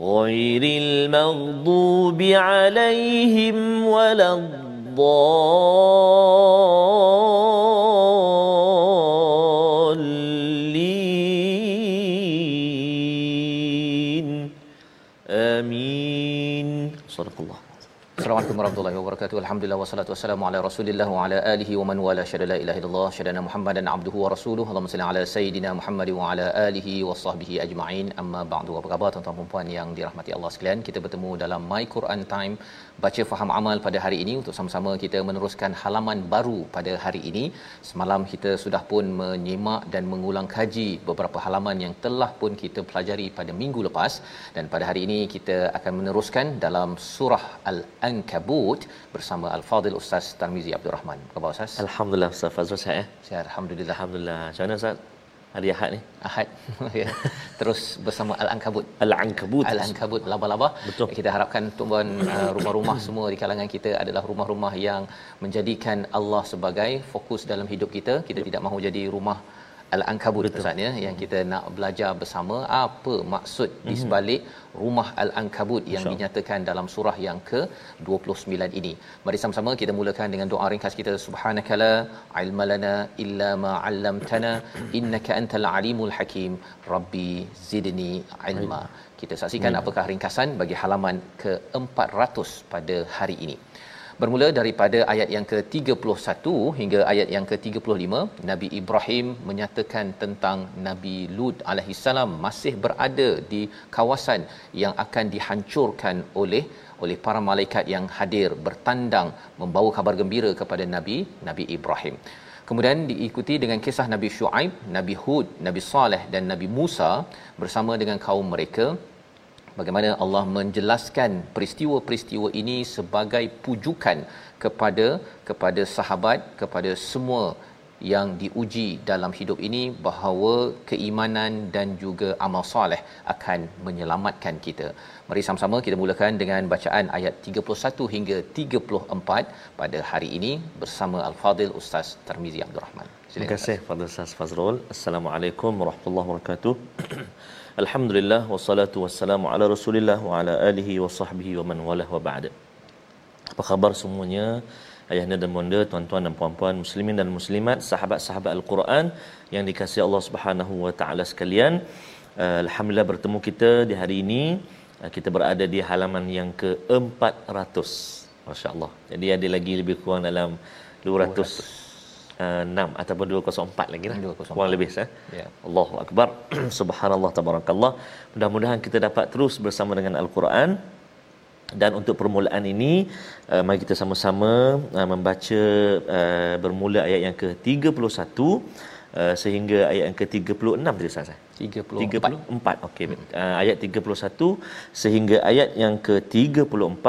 غير المغضوب عليهم ولا الضالين. آمين. صدق الله. Assalamualaikum warahmatullahi wabarakatuh. Alhamdulillah wassalatu wassalamu ala Rasulillah wa ala alihi wa man wala syada la ilaha illallah syadana Muhammadan abduhu wa rasuluhu. Allahumma salli ala sayidina Muhammad wa ala alihi wa sahbihi ajma'in. Amma ba'du. Apa khabar tuan-tuan dan puan yang dirahmati Allah sekalian? Kita bertemu dalam My Quran Time baca faham amal pada hari ini untuk sama-sama kita meneruskan halaman baru pada hari ini. Semalam kita sudah pun menyimak dan mengulang kaji beberapa halaman yang telah pun kita pelajari pada minggu lepas dan pada hari ini kita akan meneruskan dalam surah Al Ankabut bersama Al-Fadil Ustaz Tarmizi Abdul Rahman. Apa khabar Ustaz? Alhamdulillah Ustaz Fazrul saya. Sihat Alhamdulillah. Alhamdulillah. Macam mana Ustaz? Hari Ahad ni? Ahad. Ya. Terus bersama Al-Ankabut. Al-Ankabut. Al-Ankabut laba-laba. Betul. Kita harapkan tuan uh, rumah-rumah semua di kalangan kita adalah rumah-rumah yang menjadikan Allah sebagai fokus dalam hidup kita. Kita tidak mahu jadi rumah Al-Ankabut Ustaz ya yang kita nak belajar bersama apa maksud di sebalik rumah Al-Ankabut yang InsyaAllah. dinyatakan dalam surah yang ke-29 ini. Mari sama-sama kita mulakan dengan doa ringkas kita subhanakala ilmalana illa ma 'allamtana innaka antal alimul hakim rabbi zidni ilma. Kita saksikan apakah ringkasan bagi halaman ke-400 pada hari ini. Bermula daripada ayat yang ke-31 hingga ayat yang ke-35, Nabi Ibrahim menyatakan tentang Nabi Lut alaihissalam masih berada di kawasan yang akan dihancurkan oleh oleh para malaikat yang hadir bertandang membawa kabar gembira kepada Nabi Nabi Ibrahim. Kemudian diikuti dengan kisah Nabi Shu'aib, Nabi Hud, Nabi Saleh dan Nabi Musa bersama dengan kaum mereka bagaimana Allah menjelaskan peristiwa-peristiwa ini sebagai pujukan kepada kepada sahabat kepada semua yang diuji dalam hidup ini bahawa keimanan dan juga amal soleh akan menyelamatkan kita. Mari sama-sama kita mulakan dengan bacaan ayat 31 hingga 34 pada hari ini bersama Al-Fadil Ustaz Tarmizi Abdul Rahman. Terima kasih Fadil Ustaz Fazrul. Assalamualaikum warahmatullahi wabarakatuh. Alhamdulillah wassalatu wassalamu ala Rasulillah wa ala alihi wa sahbihi wa man walah wa ba'da. Apa khabar semuanya? Ayahanda dan bonda, tuan-tuan dan puan-puan muslimin dan muslimat, sahabat-sahabat Al-Quran yang dikasihi Allah Subhanahu wa taala sekalian. Uh, Alhamdulillah bertemu kita di hari ini. Uh, kita berada di halaman yang ke-400. Masya-Allah. Jadi ada lagi lebih kurang dalam 200 Uh, 6 ataupun 204 lagi lah 204. kurang lebih. Ya. Allahu akbar. Subhanallah tabarakallah. Mudah-mudahan kita dapat terus bersama dengan Al-Quran dan untuk permulaan ini uh, mari kita sama-sama uh, membaca uh, bermula ayat yang ke-31 uh, sehingga ayat yang ke-36 tadi Ustaz. eh? 34. 34 okey uh, ayat 31 sehingga ayat yang ke-34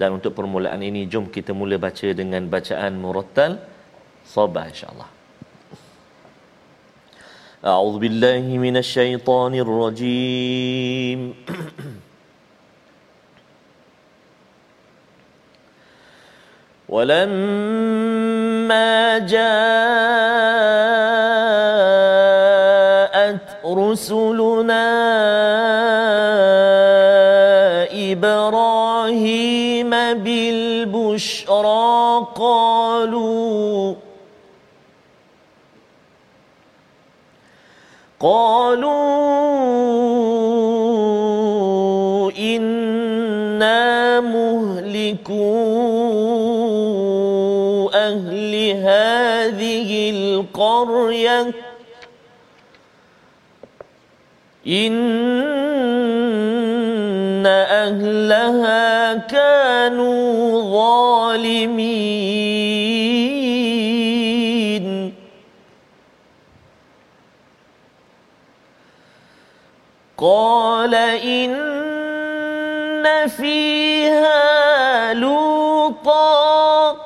dan untuk permulaan ini jom kita mula baca dengan bacaan murattal صوبها إن شاء الله. أعوذ بالله من الشيطان الرجيم. ولما جاء قالوا إنا مهلكو أهل هذه القرية إن أهلها كانوا ظالمين قال إن فيها لوطا.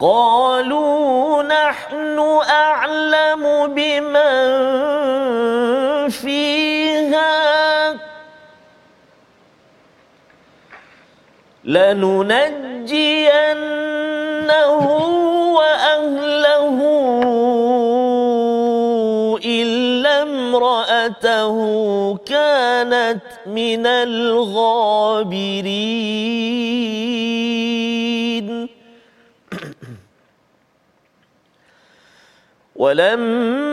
قالوا نحن أعلم بمن فيها. لننجينه امرأته كانت من الغابرين. ولما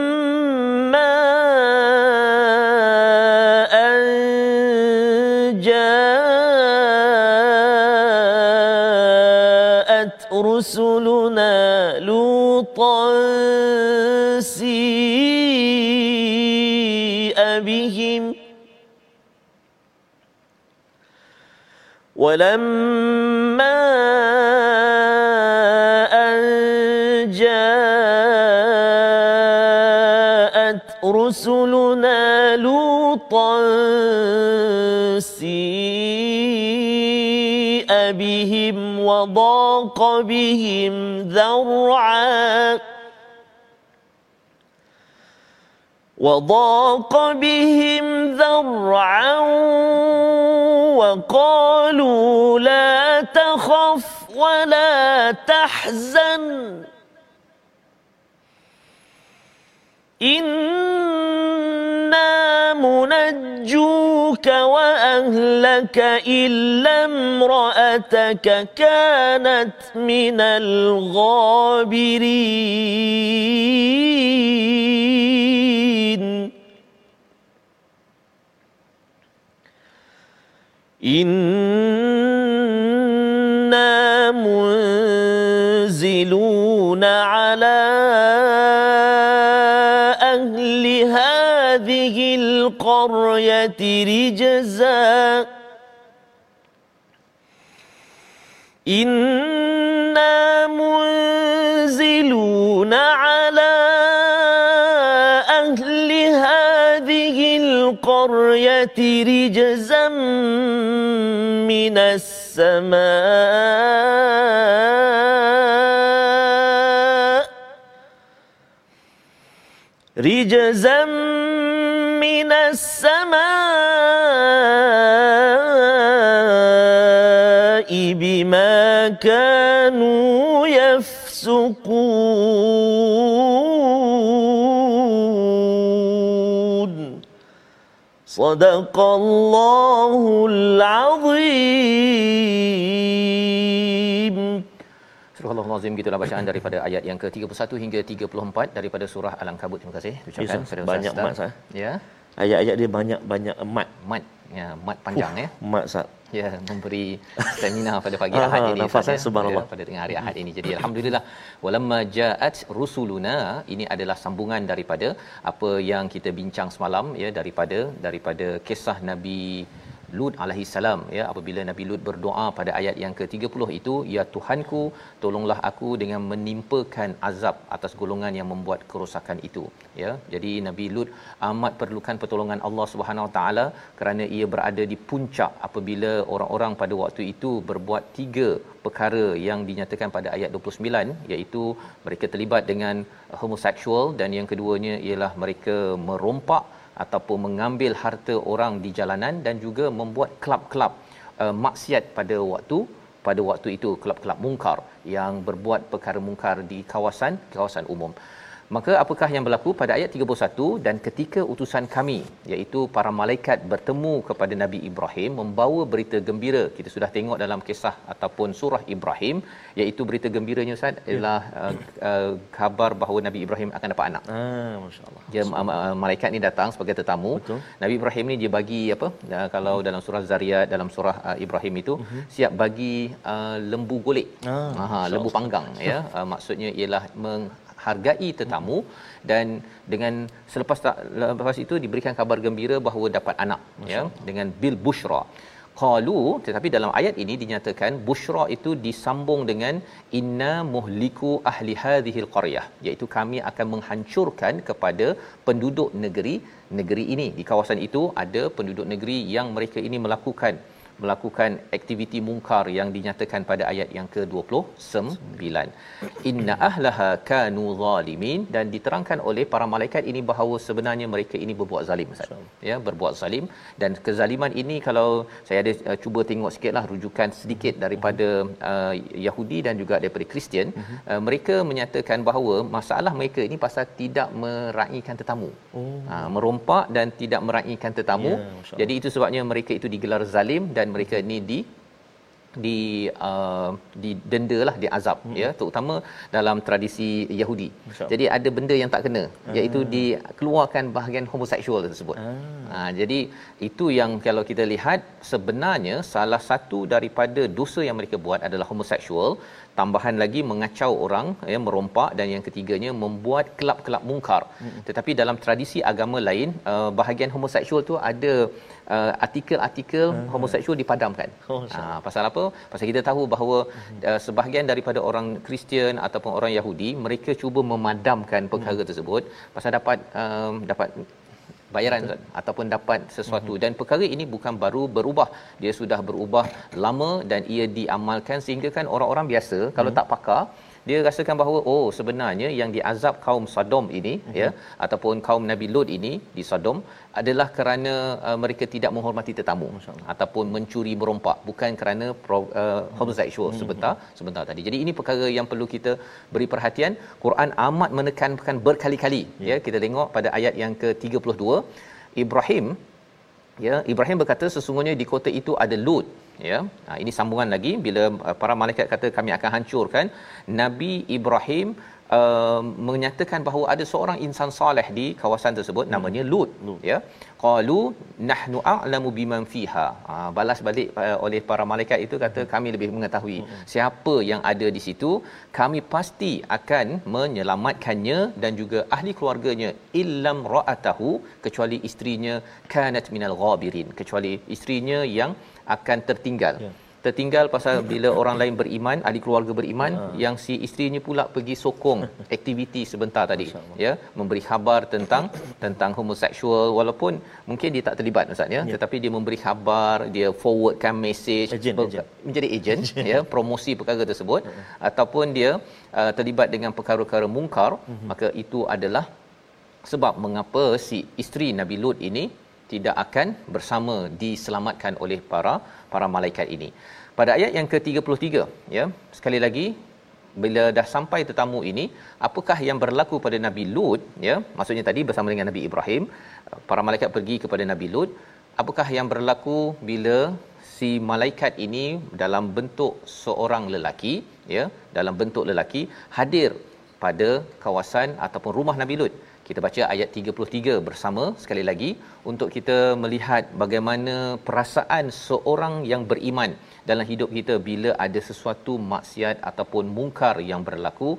ولما أن جاءت رسلنا لوطا سيء بهم وضاق بهم ذرعا وضاق بهم ذرعا وقالوا لا تخف ولا تحزن. إنا منجوك وأهلك إلا امرأتك كانت من الغابرين. إنا منزلون على أهل هذه القرية رجزا إنا القرية رجزا من السماء. رجزا من السماء بما كانوا يفسقون. صدق الله العظيم Surah Al-Azim gitulah bacaan daripada ayat yang ke-31 hingga 34 daripada surah Al-Ankabut. Terima kasih ucapkan Yes, kepada banyak Ustaz. mat, Sah. Ya. Ayat-ayat dia banyak-banyak mat. Mat. Ya, mat panjang ya. Mat sat. Ya, memberi stamina pada pagi Ah, Ahad ini nafas, Ustaz, eh, subhanallah. Ya, pada tengah hari Ahad ini. Jadi alhamdulillah walamma jaat rusuluna ini adalah sambungan daripada apa yang kita bincang semalam ya daripada daripada kisah Nabi Lut alaihi salam ya apabila Nabi Lut berdoa pada ayat yang ke-30 itu ya Tuhanku tolonglah aku dengan menimpakan azab atas golongan yang membuat kerosakan itu. Ya jadi Nabi Lut amat perlukan pertolongan Allah Subhanahu Wa taala kerana ia berada di puncak apabila orang-orang pada waktu itu berbuat tiga perkara yang dinyatakan pada ayat 29 iaitu mereka terlibat dengan homoseksual dan yang keduanya ialah mereka merompak ataupun mengambil harta orang di jalanan dan juga membuat kelab-kelab uh, maksiat pada waktu pada waktu itu kelab-kelab mungkar yang berbuat perkara mungkar di kawasan kawasan umum. Maka apakah yang berlaku pada ayat 31 dan ketika utusan kami iaitu para malaikat bertemu kepada Nabi Ibrahim membawa berita gembira. Kita sudah tengok dalam kisah ataupun surah Ibrahim iaitu berita gembiranya Ustaz Ya. ialah uh, uh, khabar bahawa Nabi Ibrahim akan dapat anak. Ah, masya-Allah. Dia ma- ma- malaikat ni datang sebagai tetamu. Betul. Nabi Ibrahim ni dia bagi apa? Uh, kalau dalam surah Zariyat dalam surah uh, Ibrahim itu uh-huh. siap bagi uh, lembu golek. Ah, Aha, lembu panggang ya. Uh, maksudnya ialah menghargai tetamu dan dengan selepas tak, lepas itu diberikan kabar gembira bahawa dapat anak ya dengan bil bushra. Qalu tetapi dalam ayat ini dinyatakan bushra itu disambung dengan inna muhliku ahli hadhil qaryah iaitu kami akan menghancurkan kepada penduduk negeri negeri ini. Di kawasan itu ada penduduk negeri yang mereka ini melakukan melakukan aktiviti mungkar yang dinyatakan pada ayat yang ke-29. Inna ahlaha kanu zalimin. Dan diterangkan oleh para malaikat ini bahawa sebenarnya mereka ini berbuat zalim Ustaz. Ya berbuat zalim. Dan kezaliman ini kalau saya ada uh, cuba tengok sikitlah rujukan sedikit daripada uh, Yahudi dan juga daripada Kristian. Uh, mereka menyatakan bahawa masalah mereka ini pasal tidak meraihkan tetamu. Oh. uh, merompak dan tidak meraihkan tetamu. Ya, Masya Allah. jadi itu sebabnya mereka itu digelar zalim dan mereka ini di di uh, didenda lah diazab hmm. ya terutama dalam tradisi Yahudi. Masya Allah. Jadi ada benda yang tak kena iaitu dikeluarkan bahagian homoseksual tersebut. Ah. Ha, jadi itu yang kalau kita lihat sebenarnya salah satu daripada dosa yang mereka buat adalah homoseksual tambahan lagi mengacau orang ya merompak dan yang ketiganya membuat kelab-kelab mungkar. Hmm. Tetapi dalam tradisi agama lain uh, bahagian homoseksual tu ada uh, artikel-artikel hmm. homoseksual dipadamkan. Oh, Ha, pasal apa? Pasal kita tahu bahawa uh, sebahagian daripada orang Kristian ataupun orang Yahudi mereka cuba memadamkan perkara tersebut pasal dapat um, dapat bayaran Ustaz, ataupun dapat sesuatu. Dan perkara ini bukan baru berubah. Dia sudah berubah lama dan ia diamalkan sehingga kan orang-orang biasa kalau tak pakar dia rasakan bahawa oh sebenarnya yang diazab kaum Sodom ini uh-huh. ya ataupun kaum Nabi Lut ini di Sodom adalah kerana uh, mereka tidak menghormati tetamu ataupun mencuri merompak bukan kerana pro, uh, homoseksual uh-huh. sebentar sebentar tadi. Jadi ini perkara yang perlu kita beri perhatian. Quran amat menekankan berkali-kali yeah. ya kita tengok pada ayat yang ke-32 Ibrahim ya Ibrahim berkata sesungguhnya di kota itu ada Lut ya. Ha, ini sambungan lagi bila uh, para malaikat kata kami akan hancurkan. Nabi Ibrahim uh, menyatakan bahawa ada seorang insan soleh di kawasan tersebut hmm. namanya Lut, Lut. ya qalu nahnu a'lamu biman fiha ha, balas balik uh, oleh para malaikat itu kata kami lebih mengetahui hmm. siapa yang ada di situ kami pasti akan menyelamatkannya dan juga ahli keluarganya illam ra'atahu kecuali isterinya kanat minal ghabirin kecuali isterinya yang akan tertinggal Ya. Tertinggal pasal bila orang lain beriman ahli keluarga beriman Ha. yang si isterinya pula pergi sokong aktiviti sebentar tadi ya memberi khabar tentang tentang homoseksual walaupun mungkin dia tak terlibat ustaz ya Ya. tetapi dia memberi khabar dia forwardkan message Agent, ber- agent. menjadi agent ya promosi perkara tersebut ataupun dia uh, terlibat dengan perkara-perkara mungkar maka itu adalah sebab mengapa si isteri Nabi Lut ini tidak akan bersama diselamatkan oleh para para malaikat ini. Pada ayat yang ke-33 ya, sekali lagi bila dah sampai tetamu ini, apakah yang berlaku pada Nabi Lut ya? Maksudnya tadi bersama dengan Nabi Ibrahim, para malaikat pergi kepada Nabi Lut. Apakah yang berlaku bila si malaikat ini dalam bentuk seorang lelaki ya, dalam bentuk lelaki hadir pada kawasan ataupun rumah Nabi Lut. Kita baca ayat 33 bersama sekali lagi untuk kita melihat bagaimana perasaan seorang yang beriman dalam hidup kita bila ada sesuatu maksiat ataupun mungkar yang berlaku.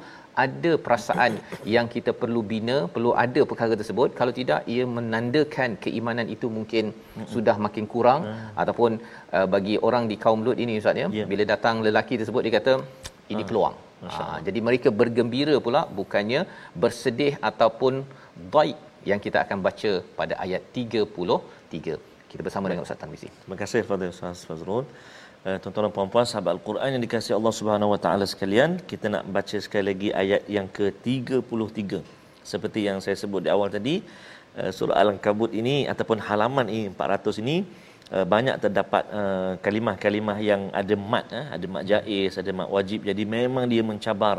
Ada perasaan yang kita perlu bina perlu ada perkara tersebut. Kalau tidak ia menandakan keimanan itu mungkin sudah makin kurang ataupun uh, bagi orang di kaum Lut ini ustaz ya Ya. bila datang lelaki tersebut dia kata ini peluang Ha, jadi mereka bergembira pula bukannya bersedih ataupun baik yang kita akan baca pada ayat 33. Kita bersama dengan Ustaz Tarmizi. Terima kasih kepada Ustaz Fazrul. Uh, tuan-tuan dan puan-puan sahabat Al-Quran yang dikasihi Allah Subhanahu Wa Taala sekalian, kita nak baca sekali lagi ayat yang ke-33. Seperti yang saya sebut di awal tadi, uh, surah Al-Ankabut ini ataupun halaman ini 400 ini Eh, banyak terdapat uh, kalimah-kalimah yang ada mat uh, ada mat jaiz ada mat wajib. Jadi memang dia mencabar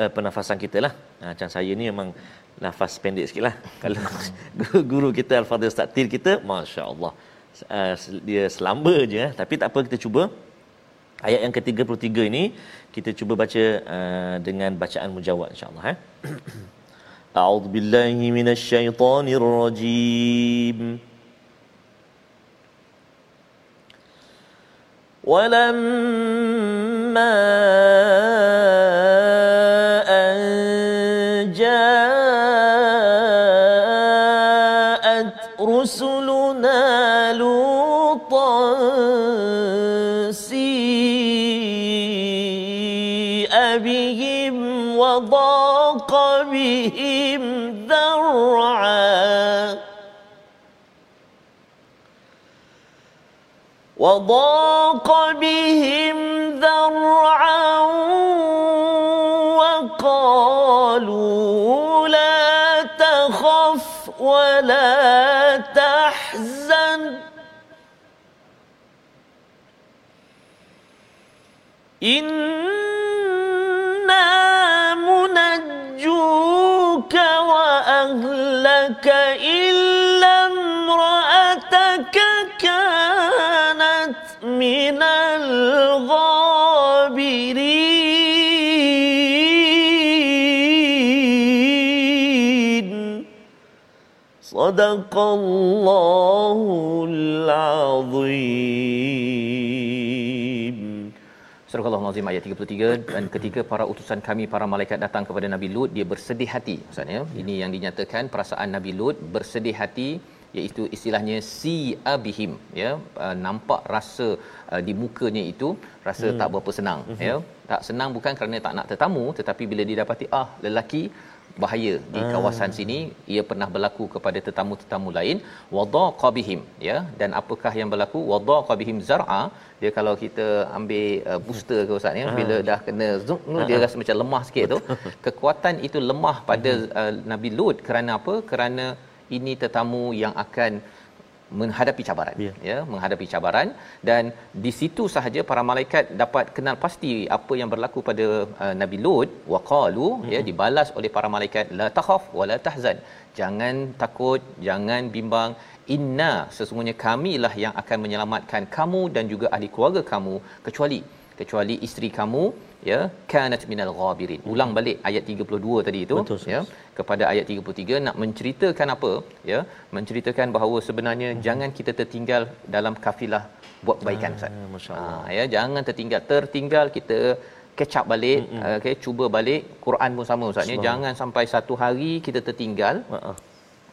uh, pernafasan kita lah. Uh, macam saya ni memang nafas pendek sikit lah. Kalau guru kita Al-Fadhil Ustaz Tir kita Masya Allah uh, dia selamba je uh. tapi tak apa kita cuba. Ayat yang ke-33 ini kita cuba baca uh, dengan bacaan mujawab insyaAllah eh. A'udzubillahi minasyaitanirrajim A'udhu ولما وضاق بهم ذرعا وقالوا لا تخف ولا تحزن. إنا من الغابرين صدق الله العظيم Surah Al-Azim ayat 33 dan ketika para utusan kami para malaikat datang kepada Nabi Lut dia bersedih hati maksudnya ini yang dinyatakan perasaan Nabi Lut bersedih hati iaitu istilahnya si abihim ya. Uh, nampak rasa uh, di mukanya itu rasa hmm. tak berapa senang hmm. ya. Tak senang bukan kerana tak nak tetamu tetapi bila didapati ah lelaki bahaya di kawasan sini ia pernah berlaku kepada tetamu-tetamu lain wadaqa bihim ya. Dan apakah yang berlaku? Wadaqa bihim zar'a. Dia kalau kita ambil uh, booster ke ustaz ya bila dah kena zoom tu dia rasa macam lemah sikit tu. Kekuatan itu lemah pada uh, Nabi Lut. Kerana apa? Kerana ini tetamu yang akan menghadapi cabaran Ya. ya menghadapi cabaran dan di situ sahaja para malaikat dapat kenal pasti apa yang berlaku pada uh, Nabi Lut waqalu mm-hmm. ya dibalas oleh para malaikat la takhaf wala tahzan jangan takut jangan bimbang inna sesungguhnya kamilah yang akan menyelamatkan kamu dan juga ahli keluarga kamu kecuali kecuali isteri kamu ya kanat minal ghabirin. Ulang balik ayat 32 tadi itu Betul, ya kepada ayat 33 nak menceritakan apa ya menceritakan bahawa sebenarnya hmm. jangan kita tertinggal dalam kafilah buat kebaikan ustaz. Ah, ha, ya jangan tertinggal. Tertinggal kita catch up balik hmm. okey cuba balik. Quran pun sama ustaz ya jangan sampai satu hari kita tertinggal Ha-ha.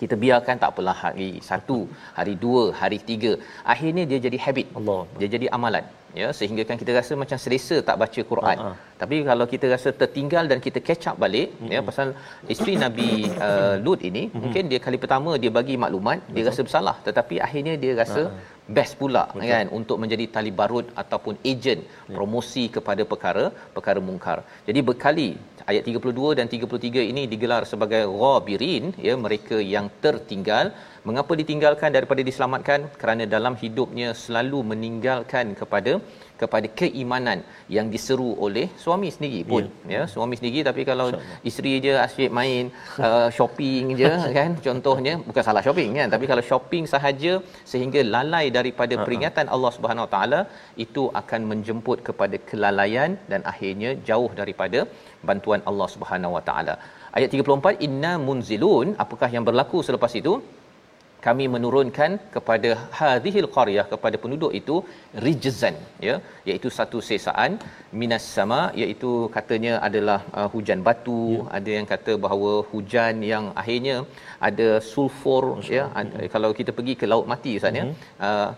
kita biarkan tak apalah hari satu hari dua hari tiga. Akhirnya dia jadi habit. Allah. dia jadi amalan ya sehingga kan kita rasa macam selesa tak baca Quran ha. tapi kalau kita rasa tertinggal dan kita catch up balik mm-hmm. ya pasal isteri Nabi uh, Lut ini mm-hmm. mungkin dia kali pertama dia bagi maklumat dia rasa bersalah tetapi akhirnya dia rasa best pula Betul. kan untuk menjadi tali barut ataupun ejen ya. promosi kepada perkara perkara mungkar jadi berkali ayat 32 dan 33 ini digelar sebagai ghabirin ya mereka yang tertinggal mengapa ditinggalkan daripada diselamatkan? Kerana dalam hidupnya selalu meninggalkan kepada kepada keimanan yang diseru oleh suami sendiri pun ya, ya. Suami sendiri tapi kalau isteri je asyik main uh, shopping je kan? Contohnya bukan salah shopping kan? Tapi kalau shopping sahaja sehingga lalai daripada peringatan Allah Subhanahu Wa Taala itu akan menjemput kepada kelalaian dan akhirnya jauh daripada bantuan Allah Subhanahu Wa Taala. Ayat 34 inna munzilun. Apakah yang berlaku selepas itu kami menurunkan kepada hadhil qaryah kepada penduduk itu rijzan ya iaitu satu sesaan minas sama iaitu katanya adalah uh, hujan batu ya. ada yang kata bahawa hujan yang akhirnya ada sulfur ya ada, kalau kita pergi ke laut mati ustaz ya uh,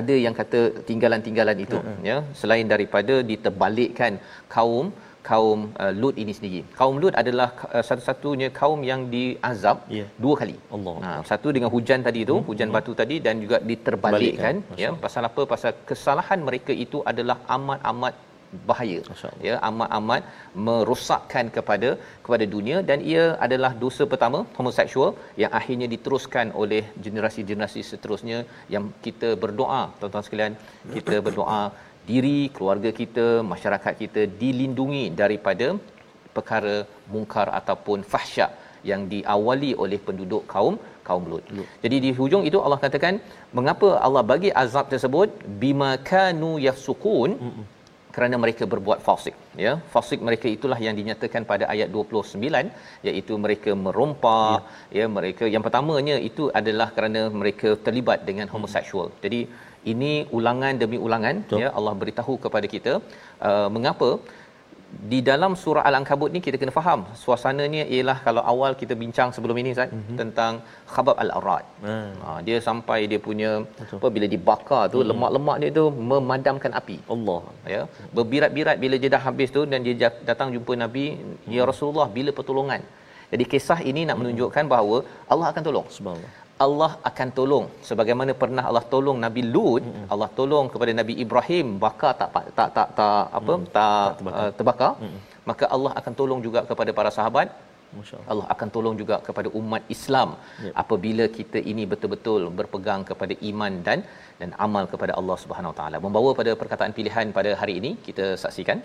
ada yang kata tinggalan-tinggalan itu ya selain daripada diterbalikkan kaum kaum uh, Lut ini sendiri. Kaum Lut adalah uh, satu-satunya kaum yang diazab Ya. dua kali. Allah. Ha, satu dengan hujan tadi tu, hmm. hujan batu tadi dan juga diterbalikkan Balikkan. ya. Pasal apa? Pasal kesalahan mereka itu adalah amat-amat bahaya ya amat-amat merosakkan kepada kepada dunia dan ia adalah dosa pertama homoseksual yang akhirnya diteruskan oleh generasi-generasi seterusnya yang kita berdoa tuan-tuan sekalian kita berdoa diri keluarga kita masyarakat kita dilindungi daripada perkara mungkar ataupun fahsyak yang diawali oleh penduduk kaum kaum Lut. Jadi di hujung itu Allah katakan mengapa Allah bagi azab tersebut? Bima kanu yafsukun kerana mereka berbuat fasik. Ya fasik mereka itulah yang dinyatakan pada ayat 29 iaitu mereka merompak ya. ya mereka yang pertamanya itu adalah kerana mereka terlibat dengan homoseksual. Jadi ini ulangan demi ulangan Betul. ya Allah beritahu kepada kita uh, mengapa di dalam surah al-ankabut ni kita kena faham suasananya ialah kalau awal kita bincang sebelum ini Ustaz mm-hmm. tentang khabab al-arad. Mm. Ha, dia sampai dia punya Betul. apa bila dibakar tu mm. lemak-lemak dia tu memadamkan api. Allah ya. Berbirat-birat bila dia dah habis tu dan dia datang jumpa Nabi, mm. ya Rasulullah bila pertolongan. Jadi kisah ini nak menunjukkan bahawa Allah akan tolong. Subhanallah. Allah akan tolong sebagaimana pernah Allah tolong Nabi Lut mm-hmm. Allah tolong kepada Nabi Ibrahim bakar tak tak tak, tak, tak apa mm-hmm. tak, tak terbakar, uh, terbakar. Mm-hmm. maka Allah akan tolong juga kepada para sahabat Allah akan tolong juga kepada umat Islam yep. apabila kita ini betul-betul berpegang kepada iman dan dan amal kepada Allah Subhanahu Wa Taala. Membawa pada perkataan pilihan pada hari ini kita saksikan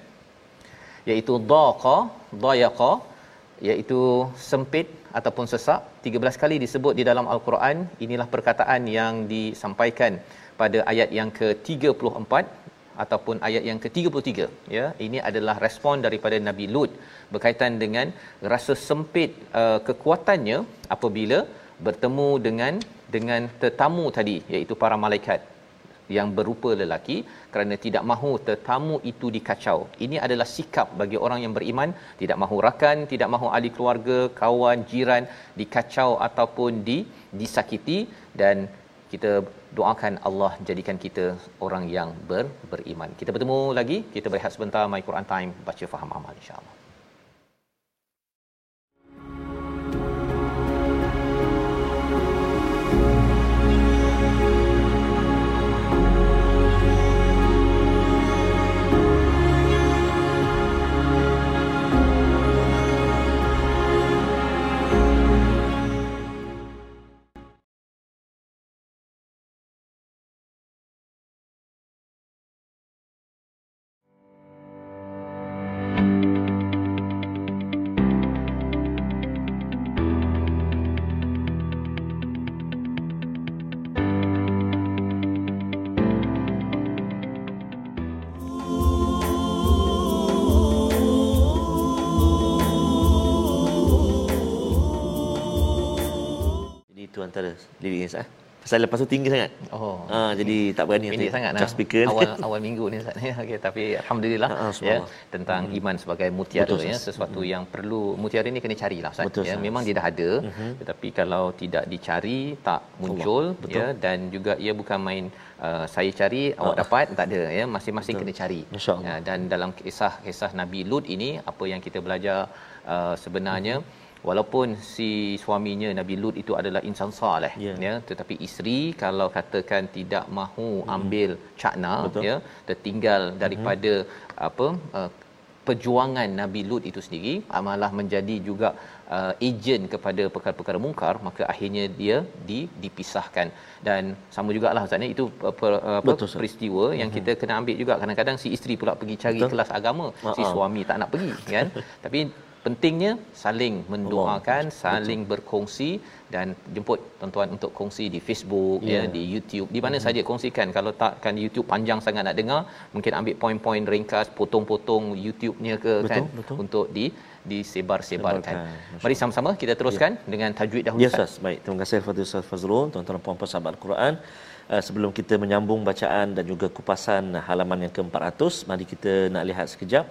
iaitu daqa, dayaqa iaitu sempit ataupun sesak 13 kali disebut di dalam al-Quran. Inilah perkataan yang disampaikan pada ayat yang ke-34 ataupun ayat yang ke-33 ya ini adalah respon daripada Nabi Lut berkaitan dengan rasa sempit uh, kekuatannya apabila bertemu dengan dengan tetamu tadi iaitu para malaikat yang berupa lelaki kerana tidak mahu tetamu itu dikacau. Ini adalah sikap bagi orang yang beriman, tidak mahu rakan, tidak mahu ahli keluarga, kawan, jiran dikacau ataupun di disakiti dan kita doakan Allah jadikan kita orang yang ber, beriman. Kita bertemu lagi, kita berehat sebentar My Quran Time baca faham amal insya-Allah. Antara lirik eh. Pasal lepas tu tinggi sangat. Oh. Ha, jadi tak berani nanti sangat nah. speaker awal awal minggu ni Ustaz. Okey tapi alhamdulillah ha, ya tentang hmm. iman sebagai mutiara Betul, ya sesuatu hmm. yang perlu mutiara ni kena carilah Ustaz. Betul, ya memang dia dah ada hmm. tetapi kalau tidak dicari tak muncul Allah. ya dan juga ia bukan main uh, saya cari ha. awak dapat tak ada ya masing-masing Betul. kena cari. Ya, dan dalam kisah-kisah Nabi Lut ini apa yang kita belajar uh, sebenarnya hmm walaupun si suaminya Nabi Lut itu adalah insan saleh yeah. ya tetapi isteri kalau katakan tidak mahu mm. ambil cakna Betul. ya tertinggal daripada mm. apa uh, perjuangan Nabi Lut itu sendiri malah menjadi juga uh, ejen kepada perkara-perkara mungkar maka akhirnya dia di, dipisahkan dan sama jugalah ustaz itu uh, per, uh, apa Betul, peristiwa yang mm-hmm. kita kena ambil juga kadang-kadang si isteri pula pergi cari Betul. kelas agama si suami tak nak pergi kan tapi pentingnya saling mendoakan Allah. saling Betul. berkongsi dan jemput tuan-tuan untuk kongsi di Facebook yeah. ya di YouTube di mana hmm. saja kongsikan kalau takkan YouTube panjang sangat nak dengar mungkin ambil poin-poin ringkas potong-potong YouTube-nya ke betul, kan betul. untuk di disebar-sebarkan. Mari sama-sama kita teruskan ya. dengan tajwid dahulu. Ya, Ustaz. Baik. Terima kasih kepada Ustaz Fazrul, tuan-tuan dan puan-puan sahabat Al-Quran. Uh, sebelum kita menyambung bacaan dan juga kupasan halaman yang ke-400, mari kita nak lihat sekejap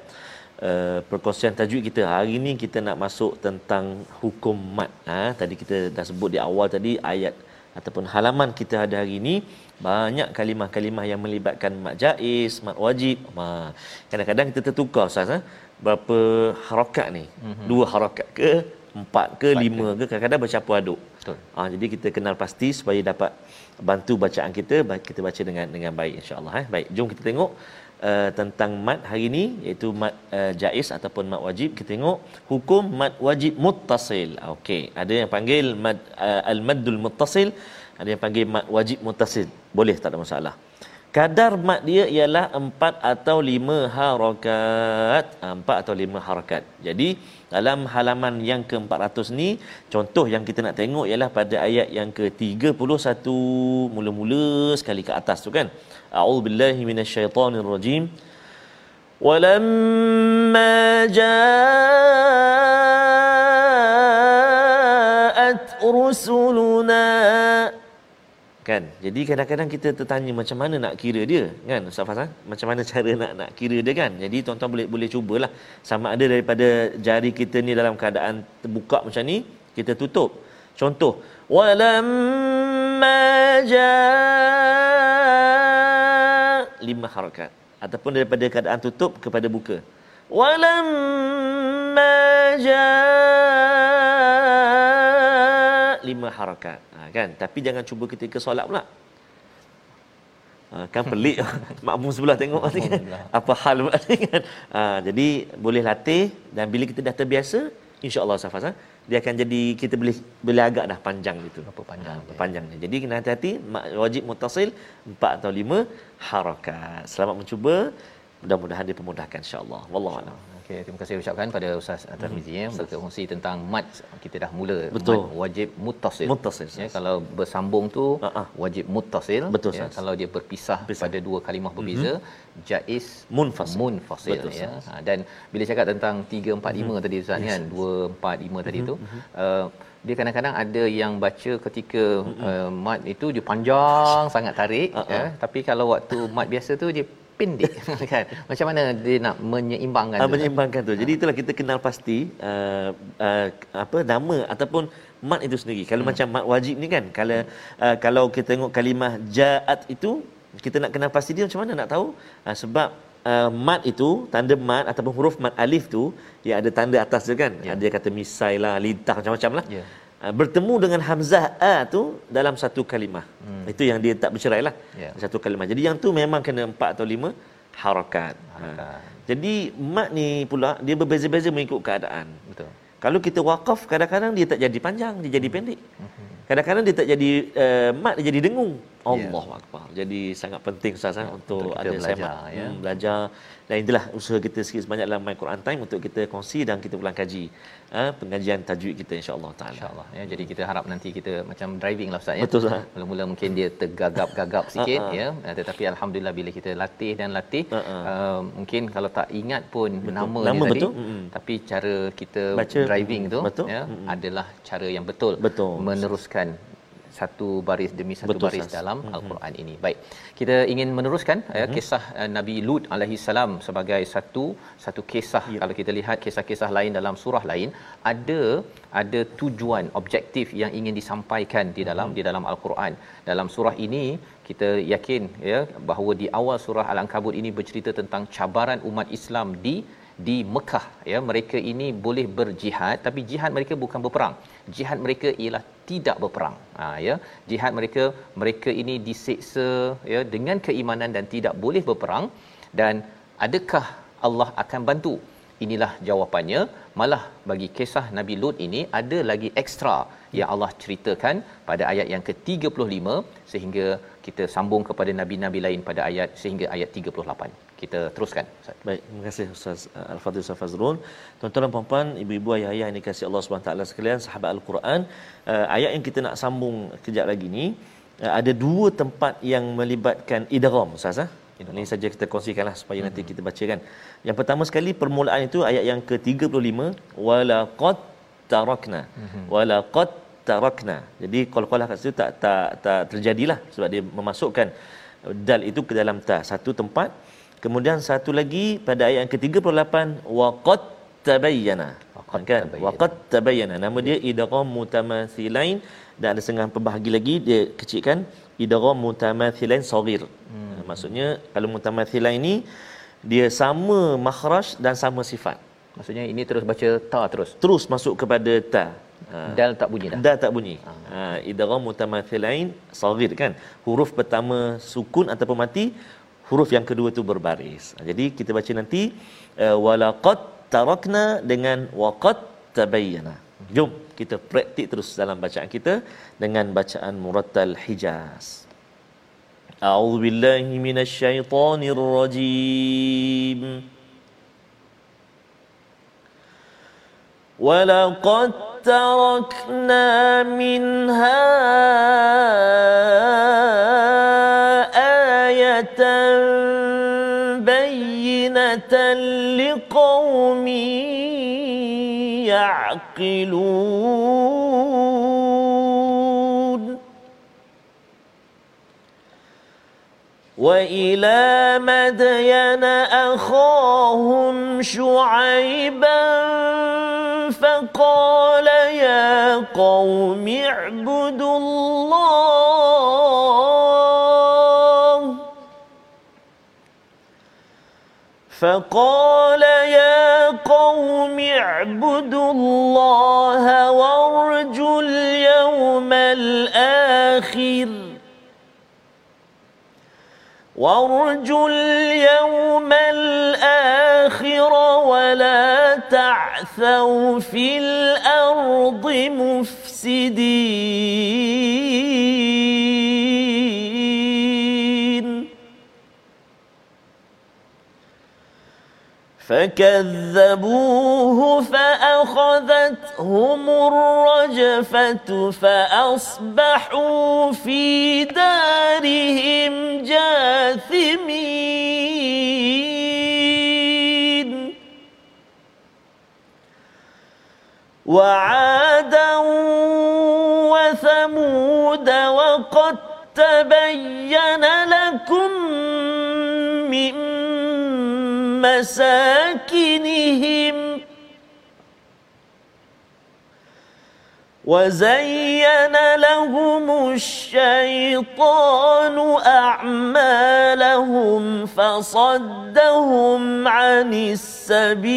uh, perkongsian tajwid kita. Hari ini kita nak masuk tentang hukum mat. Ha, tadi kita dah sebut di awal tadi ayat ataupun halaman kita ada hari ini banyak kalimah-kalimah yang melibatkan mat jaiz, mat wajib. Ha, kadang-kadang kita tertukar Ustaz. Ha? Berapa harakat ni? Mm-hmm. Dua harakat ke? Empat ke? Empat lima ke? Kadang-kadang bercampur aduk. Betul. Ha, jadi kita kenal pasti supaya dapat bantu bacaan kita kita baca dengan dengan baik insya-Allah eh. Baik, jom kita tengok uh, tentang mat hari ini iaitu mat uh, jaiz ataupun mat wajib. Kita tengok hukum mat wajib muttasil. Okey. Ada yang panggil mad uh, al maddul muttasil ada yang panggil mat wajib muttasil. Boleh tak ada masalah? Kadar mat dia ialah empat atau lima harakat. Ha, empat atau lima harakat. Jadi dalam halaman yang ke-400 ni contoh yang kita nak tengok ialah pada ayat yang ke-31 mula-mula sekali ke atas tu kan a'udzubillahi minasyaitonirrajim walamma ja'at rusuluna. Kan? Jadi kadang-kadang kita tertanya macam mana nak kira dia kan Ustaz Fazal? Macam mana cara nak nak kira dia kan? Jadi tuan-tuan boleh boleh cubalah. Sama ada daripada jari kita ni dalam keadaan terbuka macam ni kita tutup. Contoh walamma jaa lima harakat ataupun daripada keadaan tutup kepada buka. Walamma jaa lima harakat ha, kan? Tapi jangan cuba ketika solat pula. Ha, kan pelik. Makmum sebelah tengok kan apa hal pula kan? Ha, jadi boleh latih dan bila kita dah terbiasa insyaallah safas ha, dia akan jadi kita boleh boleh agak dah panjang gitu. Berapa panjang ha, dia. panjang dia. Jadi kena hati-hati wajib mutasil empat atau lima harakat. Selamat mencuba. Mudah-mudahan dipermudahkan insyaallah wallahu a'lam Okey, terima kasih ucapkan pada Ustaz Tarmizi ya berkongsi tentang mat kita dah mula Betul. mat wajib muttasil. Muttasil, Ya, kalau bersambung tu Ha-ha. wajib muttasil. Betul, ya, kalau dia berpisah Berpisah. pada dua kalimah berbeza jaiz Munfasil. munfasil Betul, ya. Ha, dan bila cakap tentang 3 4 5 tadi Ustaz kan 2 4 5 tadi tu uh, dia kadang-kadang ada yang baca ketika uh, mat itu dia panjang sangat tarik Ha-ha. ya tapi kalau waktu mat biasa tu dia pendek kan macam mana dia nak menyeimbangkan Ah, tu? menyeimbangkan tu. Jadi itulah kita kenal pasti uh, uh, apa nama ataupun mat itu sendiri. Kalau macam mat wajib ni kan, kalau uh, kalau kita tengok kalimah jaat itu kita nak kenal pasti dia macam mana nak tahu? Uh, sebab uh, mat itu tanda mat ataupun huruf mat alif tu dia ada tanda atas dia kan. Ya. Ada kata misai lah, lintah macam-macam lah. Ya. Uh, bertemu dengan hamzah a tu dalam satu kalimah. Hmm. Itu yang dia tak bercerai lah. Ya. Satu kalimah. Jadi yang tu memang kena empat atau lima harakat. Harakat. Ha. Jadi mat ni pula dia berbeza-beza mengikut keadaan. betul Kalau kita wakaf kadang-kadang dia tak jadi panjang, dia jadi pendek. Kadang-kadang dia tak jadi uh, mat dia jadi dengung. Allahu akbar. Jadi sangat penting Ustaz ya, untuk, untuk ada belajar, semak, ya. hmm, belajar dan itulah usaha kita sikit sebanyak dalam My Quran Time untuk kita kongsi dan kita ulang kaji uh, pengajian tajwid kita insya-Allah taala. InsyaAllah ya. Jadi kita harap nanti kita macam driving lah Ustaz ya. Betul, Ustaz. Mula-mula mungkin dia tergagap-gagap sikit Ha, ha. ya. Uh, Tetapi alhamdulillah bila kita latih dan latih Ha, ha. uh, mungkin kalau tak ingat pun nama, Nama dia betul. tadi Mm-mm. tapi cara kita Baca, driving tu betul. ya Mm-mm. adalah cara yang betul, Betul. meneruskan satu baris demi satu Betul, baris Ustaz. dalam al-Quran ini. Baik. Kita ingin meneruskan ya kisah uh, Nabi Lut alaihi salam sebagai satu satu kisah Ya. kalau kita lihat kisah-kisah lain dalam surah lain ada ada tujuan objektif yang ingin disampaikan di dalam di dalam al-Quran. Dalam surah ini kita yakin ya bahawa di awal surah al-Ankabut ini bercerita tentang cabaran umat Islam di di Mekah ya. Mereka ini boleh berjihad tapi jihad mereka bukan berperang. Jihad mereka ialah tidak berperang ha ya. Jihad mereka mereka ini diseksa ya dengan keimanan dan tidak boleh berperang. Dan adakah Allah akan bantu? Inilah jawapannya. Malah bagi kisah Nabi Lut ini ada lagi ekstra yang Allah ceritakan pada ayat yang ke-35 sehingga kita sambung kepada nabi-nabi lain pada ayat sehingga ayat 38 kita teruskan Ustaz Baik, terima kasih Ustaz uh, Al-Fadhil Ustaz Fazrul. Tuan-tuan dan puan-puan, ibu-ibu ayah-ayah yang dikasihi Allah Subhanahu taala sekalian, sahabat Al-Quran, uh, ayat yang kita nak sambung kejap lagi ni uh, ada dua tempat yang melibatkan idgham Ustaz ah. Ini saja kita kongsikanlah supaya nanti kita bacakan. Yang pertama sekali permulaan itu ayat yang ke-35 wala qad tarakna. Wala qad tarakna. Jadi qalqalah kat situ tak tak tak terjadilah sebab dia memasukkan dal itu ke dalam ta satu tempat Kemudian satu lagi pada ayat yang ke-38 waqad tabayyana. Kan? tabayyana. Waqad tabayyana. Nama dia idgham mutamathilain dan ada setengah pembahagi lagi dia kecilkan idgham mutamathilain saghir. Hmm. Maksudnya kalau mutamathilain ni dia sama makhraj dan sama sifat. maksudnya ini terus baca ta terus Terus masuk kepada ta. Ha. dal tak bunyi dah Dah tak bunyi. Ha, idgham mutamathilain saghir kan. Huruf pertama sukun ataupun mati, huruf yang kedua tu berbaris. Ha, jadi kita baca nanti uh, walaqad tarakna dengan waqad tabayyana. Jom kita praktik terus dalam bacaan kita dengan bacaan murattal Hijaz. أعوذ بالله من الشيطان الرجيم ولقد تركنا منها آية بينة لقوم يعقلون وإلى مدين أخاهم شعيبا فقال يا قوم اعبدوا الله فقال يا قوم اعبدوا الله وارجوا اليوم الآخر. وارجوا اليوم الآخر ولا تعثوا في الأرض مفسدين. فكذبوه فأخذتهم الرجفة فأصبحوا في دارهم جاثمين. وعادا وثمود وقد تبين لكم من مساكنهم وزين لهم الشيطان أعمالهم فصدهم عن السبيل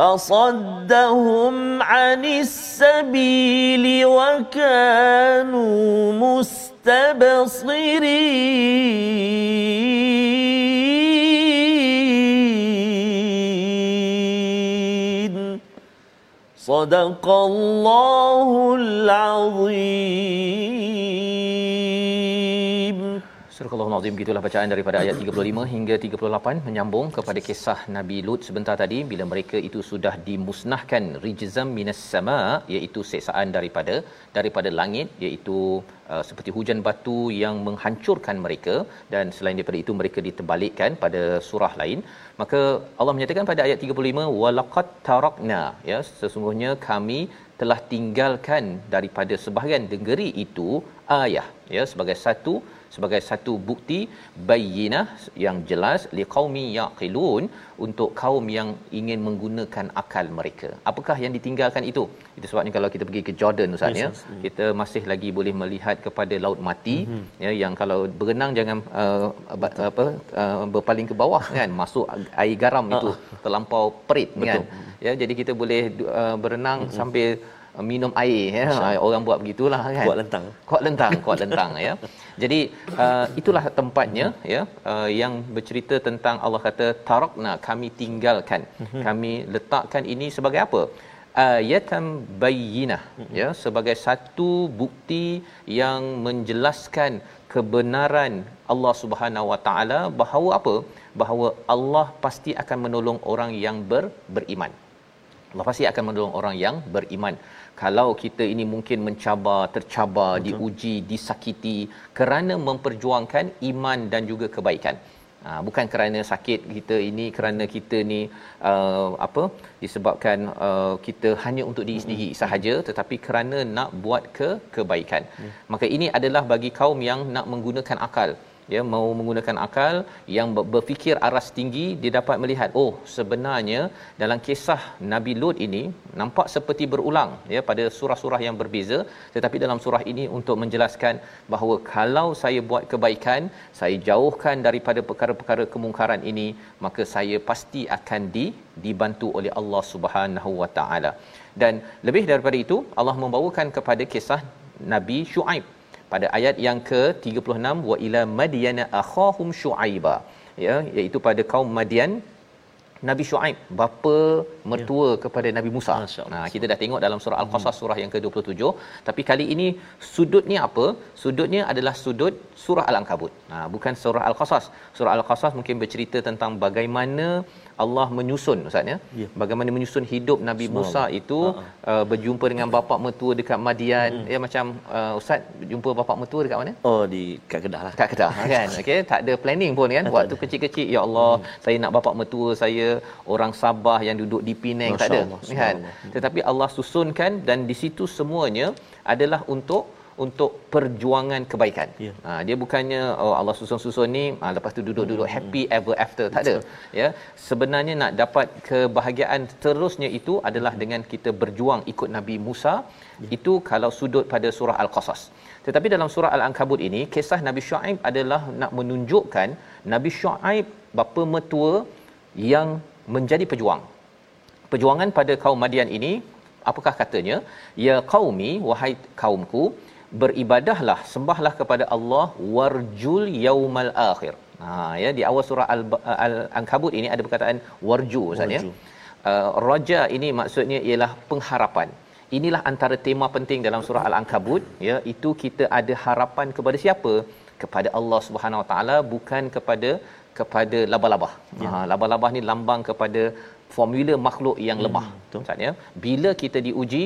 فصدهم عن السبيل وكانوا مستبصرين. صدق الله العظيم. Surah Al-Azim gitulah bacaan daripada ayat 35 hingga 38 menyambung kepada kisah Nabi Lut sebentar tadi bila mereka itu sudah dimusnahkan rijzam minas sama iaitu seksaan daripada daripada langit iaitu uh, seperti hujan batu yang menghancurkan mereka dan selain daripada itu mereka diterbalikkan pada surah lain. Maka Allah menyatakan pada ayat 35 walaqad tarakna ya sesungguhnya kami telah tinggalkan daripada sebahagian negeri itu ayah ya sebagai satu sebagai satu bukti bayyinah yang jelas liqaumi yaqilun untuk kaum yang ingin menggunakan akal mereka. Apakah yang ditinggalkan itu? Itu sebabnya kalau kita pergi ke Jordan Ustaz ya, kita masih lagi boleh melihat kepada laut mati mm-hmm. ya yang kalau berenang jangan uh, apa uh, berpaling ke bawah kan, masuk air garam itu terlampau perit kan. Ya jadi kita boleh uh, berenang mm-hmm. sambil minum air ya orang buat begitulah kan kuat lentang kuat lentang kuat lentang ya jadi uh, itulah tempatnya ya uh, yang bercerita tentang Allah kata tarakna kami tinggalkan. Uh-huh. kami letakkan ini sebagai apa? Ayatam bayyinah uh-huh. ya sebagai satu bukti yang menjelaskan kebenaran Allah Subhanahu Wa Taala bahawa apa? Bahawa Allah pasti akan menolong orang yang ber, beriman. Allah pasti akan menolong orang yang beriman kalau kita ini mungkin mencabar, tercabar, Betul. diuji, disakiti kerana memperjuangkan iman dan juga kebaikan. Ha, bukan kerana sakit kita ini kerana kita ni uh, apa disebabkan uh, kita hanya untuk diri sendiri hmm. sahaja tetapi kerana nak buat ke kebaikan. Hmm. Maka ini adalah bagi kaum yang nak menggunakan akal ya mau menggunakan akal yang berfikir aras tinggi dia dapat melihat oh sebenarnya dalam kisah Nabi Lut ini nampak seperti berulang ya pada surah-surah yang berbeza. Tetapi dalam surah ini untuk menjelaskan bahawa kalau saya buat kebaikan saya jauhkan daripada perkara-perkara kemungkaran ini maka saya pasti akan di dibantu oleh Allah Subhanahu Wa Taala. Dan lebih daripada itu Allah membawakan kepada kisah Nabi Shu'aib pada ayat yang ke-36 wa ila madyana akhahum syuaiba ya iaitu pada kaum madian Nabi Shu'aib bapa mertua ya. kepada Nabi Musa. Nah, kita dah tengok dalam surah Al-Qasas surah yang ke-27, tapi kali ini sudutnya apa? Sudutnya adalah sudut surah Al-Ankabut. Nah, bukan surah Al-Qasas. Surah Al-Qasas mungkin bercerita tentang bagaimana Allah menyusun ustaz ya. ya. Bagaimana menyusun hidup Nabi Musa itu uh, berjumpa dengan bapa mertua dekat Madian. Hmm. Ya macam uh, ustaz jumpa bapa mertua dekat mana? Oh di kat Kedah lah. Kat Kedah kan. Okey, tak ada planning pun kan. Waktu kecil-kecil ya Allah, hmm. saya nak bapa mertua saya orang Sabah yang duduk di Penang tak ada. Kan. Tetapi Allah susunkan dan di situ semuanya adalah untuk untuk perjuangan kebaikan. Yeah. Ha dia bukannya oh Allah susun-susun ni ha, lepas tu duduk-duduk hmm. happy ever after tak ada. Ya. Sebenarnya nak dapat kebahagiaan terusnya itu adalah dengan kita berjuang ikut Nabi Musa. Yeah. Itu kalau sudut pada surah Al-Qasas. Tetapi dalam surah Al-Ankabut ini kisah Nabi Shu'aib adalah nak menunjukkan Nabi Shu'aib bapa mertua yang menjadi pejuang. Perjuangan pada kaum Madian ini apakah katanya? Ya qaumi wahai kaumku beribadahlah sembahlah kepada Allah warjul yaumal akhir. Ha ya di awal surah al al-ankabut ini ada perkataan warju ustaz ya. Uh, raja ini maksudnya ialah pengharapan. Inilah antara tema penting dalam surah al-ankabut ya itu kita ada harapan kepada siapa? Kepada Allah Subhanahu Wa Taala bukan kepada kepada labah-labah. Ya. Ha labah-labah ni lambang kepada formula makhluk yang lemah. Hmm, Ustaz ya. Bila kita diuji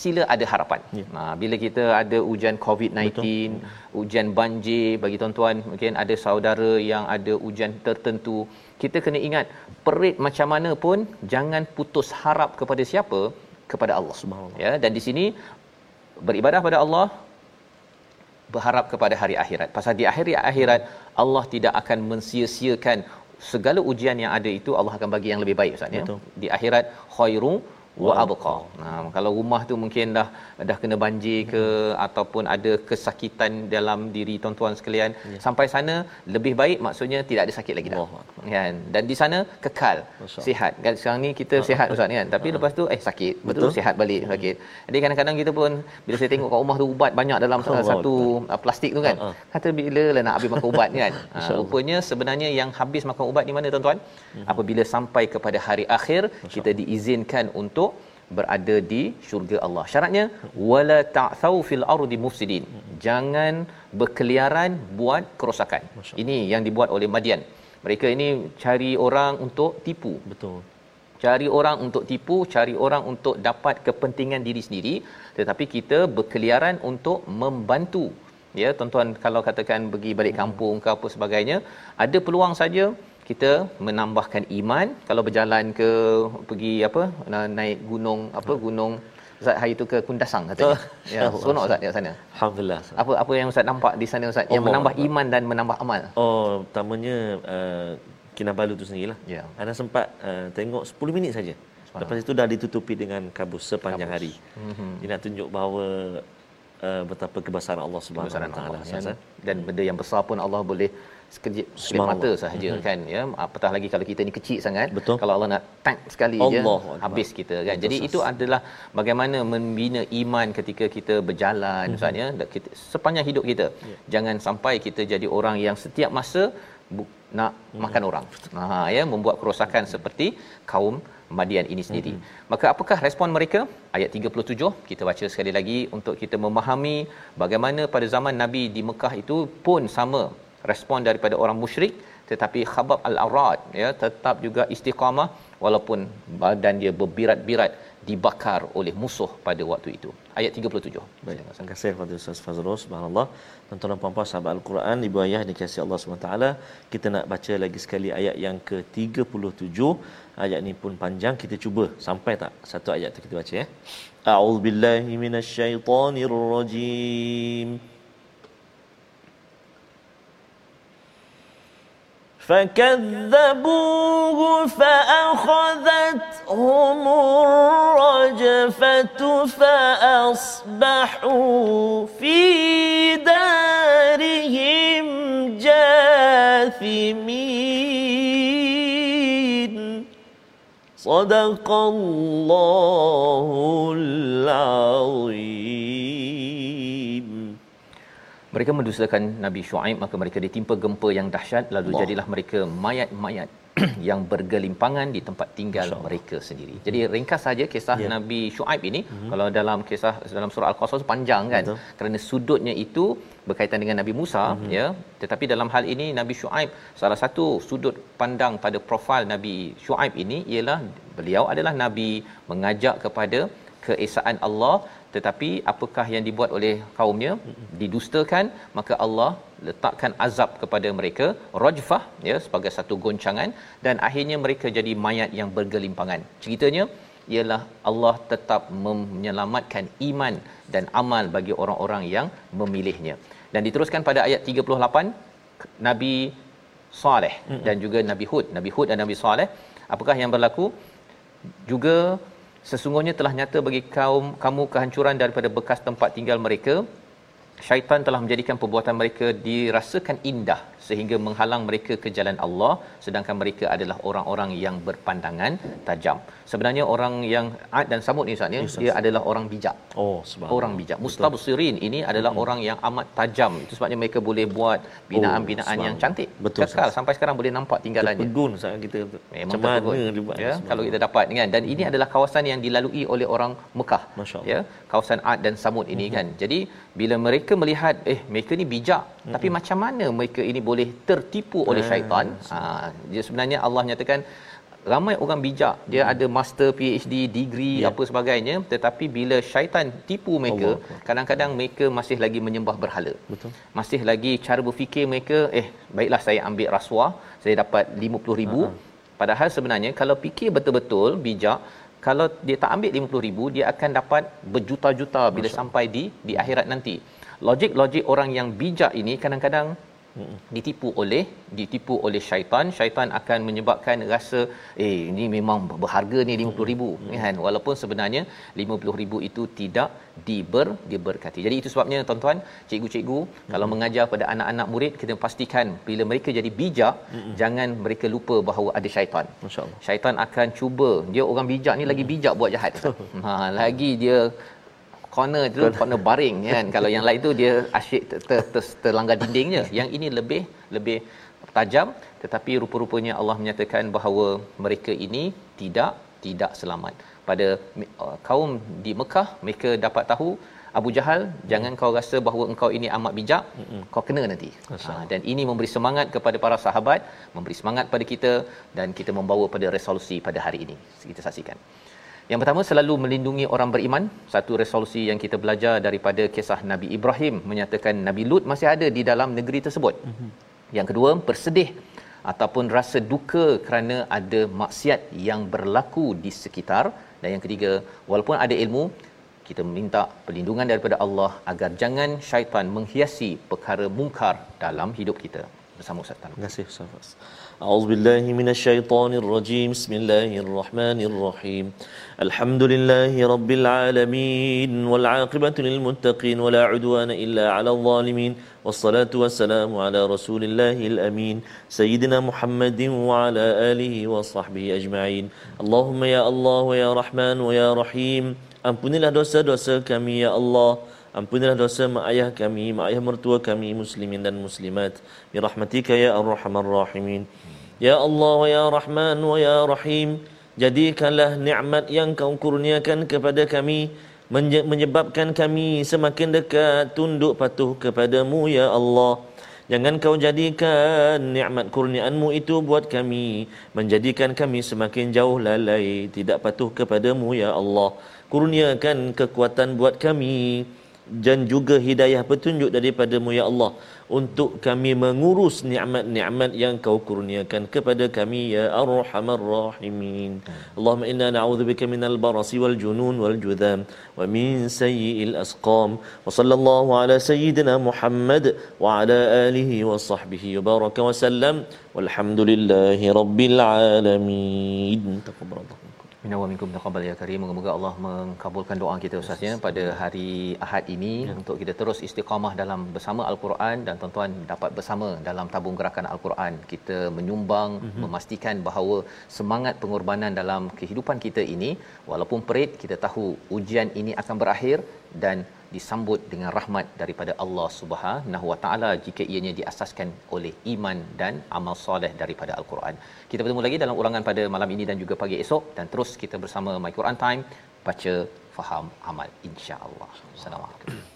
sila ada harapan. Ya. Ha, bila kita ada ujian COVID-19, Betul. ujian banjir bagi tuan-tuan, mungkin ada saudara yang ada ujian tertentu, kita kena ingat perit macam mana pun jangan putus harap kepada siapa? Kepada Allah Subhanahu Ya, dan di sini beribadah pada Allah berharap kepada hari akhirat. Pasal di akhir akhirat Allah tidak akan mensia-siakan segala ujian yang ada itu Allah akan bagi yang lebih baik Ustaz ya. Di akhirat khairu wa abqa. Nah, kalau rumah tu mungkin dah dah kena banjir ke hmm. ataupun ada kesakitan dalam diri tuan-tuan sekalian, ya. sampai sana lebih baik maksudnya tidak ada sakit lagi dah. Kan? Dan di sana kekal Masya. sihat. Kan sekarang ni kita uh sihat ustaz kan, tapi uh lepas tu eh sakit, betul, betul sihat balik hmm. sakit. Jadi kadang-kadang kita pun bila saya tengok kat rumah tu ubat banyak dalam oh, satu uh, plastik tu kan. uh Kata bila lah nak habis makan ubat ni kan. uh, rupanya sebenarnya yang habis makan ubat ni mana tuan-tuan? uh Apabila sampai kepada hari akhir, Masya. kita diizinkan untuk berada di syurga Allah. Syaratnya wala ta'thau fil ardi mufsidin. Jangan berkeliaran buat kerosakan. Ini yang dibuat oleh Madian. Mereka ini cari orang untuk tipu. Betul. Cari orang untuk tipu, cari orang untuk dapat kepentingan diri sendiri, tetapi kita berkeliaran untuk membantu. Ya, tuan-tuan kalau katakan pergi balik kampung ke apa sebagainya, ada peluang saja kita menambahkan iman kalau berjalan ke pergi apa naik gunung apa gunung Ustaz hari itu ke Kundasang katanya. Oh, ya, seronok Ustaz di sana. Alhamdulillah. Apa apa yang Ustaz nampak di sana Ustaz oh, yang menambah Allah. iman dan menambah amal? Oh, pertamanya uh, Kinabalu tu sendirilah. Ya. Yeah. Ana sempat uh, tengok 10 minit saja. Lepas itu dah ditutupi dengan kabus sepanjang kabus. hari. Mm-hmm. Dia nak tunjuk bahawa uh, betapa kebesaran Allah Subhanahu Wa Taala dan benda yang besar pun Allah boleh sekejap sekejap mata sahaja mm-hmm. kan ya apatah lagi kalau kita ni kecil sangat Betul. kalau Allah nak tag sekali Allah je habis kita kan Betul. jadi itu adalah bagaimana membina iman ketika kita berjalan mm-hmm. misalnya kita, sepanjang hidup kita yeah. jangan sampai kita jadi orang yang setiap masa bu, nak mm-hmm. makan orang ha ya membuat kerosakan mm-hmm. seperti kaum Madian ini sendiri. Mm-hmm. Maka apakah respon mereka? Ayat 37 kita baca sekali lagi untuk kita memahami bagaimana pada zaman Nabi di Mekah itu pun sama respon daripada orang musyrik tetapi Khabab al-Arad ya tetap juga istiqamah walaupun badan dia berbirat-birat dibakar oleh musuh pada waktu itu. Ayat 37. Baik. Terima kasih kepada Ustaz Fazrul. Subhanallah. Tuan-tuan puan-puan sahabat Al-Quran, ibu ayah dikasihi Allah SWT. Kita nak baca lagi sekali ayat yang ke-37. Ayat ni pun panjang. Kita cuba sampai tak satu ayat tu kita baca ya. A'udzubillahi minasyaitonirrajim. فكذبوه فأخذتهم الرجفة فأصبحوا في دارهم جاثمين. صدق الله العظيم. Mereka mendustakan Nabi Shu'aib maka mereka ditimpa gempa yang dahsyat lalu Allah. jadilah mereka mayat-mayat yang bergelimpangan di tempat tinggal mereka sendiri. Jadi ringkas saja kisah yeah. Nabi Shu'aib ini mm-hmm. kalau dalam kisah dalam surah Al-Qasas panjang kan Betul. kerana sudutnya itu berkaitan dengan Nabi Musa mm-hmm. ya tetapi dalam hal ini Nabi Shu'aib salah satu sudut pandang pada profil Nabi Shu'aib ini ialah beliau adalah nabi mengajak kepada keesaan Allah tetapi apakah yang dibuat oleh kaumnya? Didustakan maka Allah letakkan azab kepada mereka rajfah ya sebagai satu goncangan. Dan akhirnya mereka jadi mayat yang bergelimpangan. Ceritanya ialah Allah tetap menyelamatkan iman dan amal bagi orang-orang yang memilihnya. Dan diteruskan pada ayat 38 Nabi Saleh dan juga Nabi Hud. Nabi Hud dan Nabi Saleh apakah yang berlaku? Juga sesungguhnya telah nyata bagi kaum kamu kehancuran daripada bekas tempat tinggal mereka. Syaitan telah menjadikan perbuatan mereka dirasakan indah sehingga menghalang mereka ke jalan Allah sedangkan mereka adalah orang-orang yang berpandangan tajam. Sebenarnya orang yang Ad dan Samud ni Ustaz ya, dia adalah orang bijak. Oh, Orang bijak. Mustabsirin ini adalah hmm. orang yang amat tajam. Itu sebabnya mereka boleh buat binaan-binaan oh, yang cantik. Betul. Kekal sahas. sampai sekarang boleh nampak tinggalannya. Terpegun sangat kita. Memang Macam mana dibuat ya, kalau kita dapat kan dan ini adalah kawasan yang dilalui oleh orang Mekah. Ya, kawasan Ad dan Samud ini hmm. kan. Jadi bila mereka melihat eh mereka ni bijak hmm. tapi macam mana mereka ini boleh tertipu oleh syaitan ha dia sebenarnya Allah nyatakan ramai orang bijak dia hmm. ada master PhD degree yeah. apa sebagainya tetapi bila syaitan tipu mereka Allah. kadang-kadang mereka masih lagi menyembah berhala betul masih lagi cara berfikir mereka eh baiklah saya ambil rasuah saya dapat 50000 uh-huh. padahal sebenarnya kalau fikir betul-betul bijak kalau dia tak ambil 50000 dia akan dapat berjuta-juta bila Masya. sampai di di akhirat nanti logik-logik orang yang bijak ini kadang-kadang ditipu oleh ditipu oleh syaitan syaitan akan menyebabkan rasa eh ini memang berharga ni 50000 hmm. kan? Walaupun sebenarnya 50000 itu tidak diber diberkati. Jadi itu sebabnya tuan-tuan cikgu-cikgu hmm. kalau mengajar pada anak-anak murid kita pastikan bila mereka jadi bijak hmm. jangan mereka lupa bahawa ada syaitan. Masyaallah syaitan akan cuba. Dia orang bijak ni lagi bijak buat jahat. Ha lagi dia corner tu corner. baring kan? Kalau yang lain tu dia asyik ter, ter, ter, terlanggar dindingnya yang ini lebih lebih tajam tetapi rupa-rupanya Allah menyatakan bahawa mereka ini tidak tidak selamat. Pada uh, kaum di Mekah mereka dapat tahu Abu Jahal jangan kau rasa bahawa engkau ini amat bijak Mm-mm. kau kena nanti. Ha, dan ini memberi semangat kepada para sahabat memberi semangat pada kita dan kita membawa pada resolusi pada hari ini. Kita saksikan yang pertama selalu melindungi orang beriman. Satu resolusi yang kita belajar daripada kisah Nabi Ibrahim menyatakan Nabi Lut masih ada di dalam negeri tersebut. Mm-hmm. Yang kedua, bersedih ataupun rasa duka kerana ada maksiat yang berlaku di sekitar. Dan yang ketiga, walaupun ada ilmu, kita minta perlindungan daripada Allah agar jangan syaitan menghiasi perkara mungkar dalam hidup kita. bersama Ustaz Talib. Terima kasih Ustaz Fas. A'udzubillahi minasyaitonirrajim. Bismillahirrahmanirrahim. Alhamdulillahi rabbil alamin wal 'aqibatu lil muttaqin wala 'udwana illa 'alal zalimin. والصلاة والسلام على رسول الله الأمين سيدنا محمد وعلى آله وصحبه أجمعين اللهم يا الله ويا رحمن ويا رحيم Ampunilah dosa-dosa kami ya Allah Ampunilah dosa mak ayah kami, mak ayah mertua kami, muslimin dan muslimat. Birahmatika ya arhamar rahimin. Ya Allah wa ya Rahman wa ya Rahim, jadikanlah nikmat yang kau kurniakan kepada kami menyebabkan kami semakin dekat tunduk patuh kepadamu ya Allah. Jangan kau jadikan nikmat kurniaanmu itu buat kami menjadikan kami semakin jauh lalai tidak patuh kepadamu ya Allah. Kurniakan kekuatan buat kami dan juga hidayah petunjuk daripadamu ya Allah untuk kami mengurus nikmat-nikmat yang kau kurniakan kepada kami ya arhamar rahimin. Allahumma inna na'udzubika minal barasi wal junun wal judham wa min sayyi'il asqam. Wa sallallahu ala sayyidina Muhammad wa ala alihi wa sahbihi wa baraka wa sallam. Walhamdulillahi rabbil alamin. Taqabbalallahu Minna wa minkum taqabbal ya karim. Moga-moga Allah mengabulkan doa kita Ustaz ya pada hari Ahad ini ya. untuk kita terus istiqamah dalam bersama Al-Quran dan tuan-tuan dapat bersama dalam tabung gerakan Al-Quran. Kita menyumbang mm-hmm. memastikan bahawa semangat pengorbanan dalam kehidupan kita ini walaupun perit kita tahu ujian ini akan berakhir dan disambut dengan rahmat daripada Allah Subhanahu Wa Taala jika ianya diasaskan oleh iman dan amal soleh daripada al-Quran. Kita bertemu lagi dalam ulangan pada malam ini dan juga pagi esok dan terus kita bersama My Quran Time baca faham amal insya-Allah. Assalamualaikum.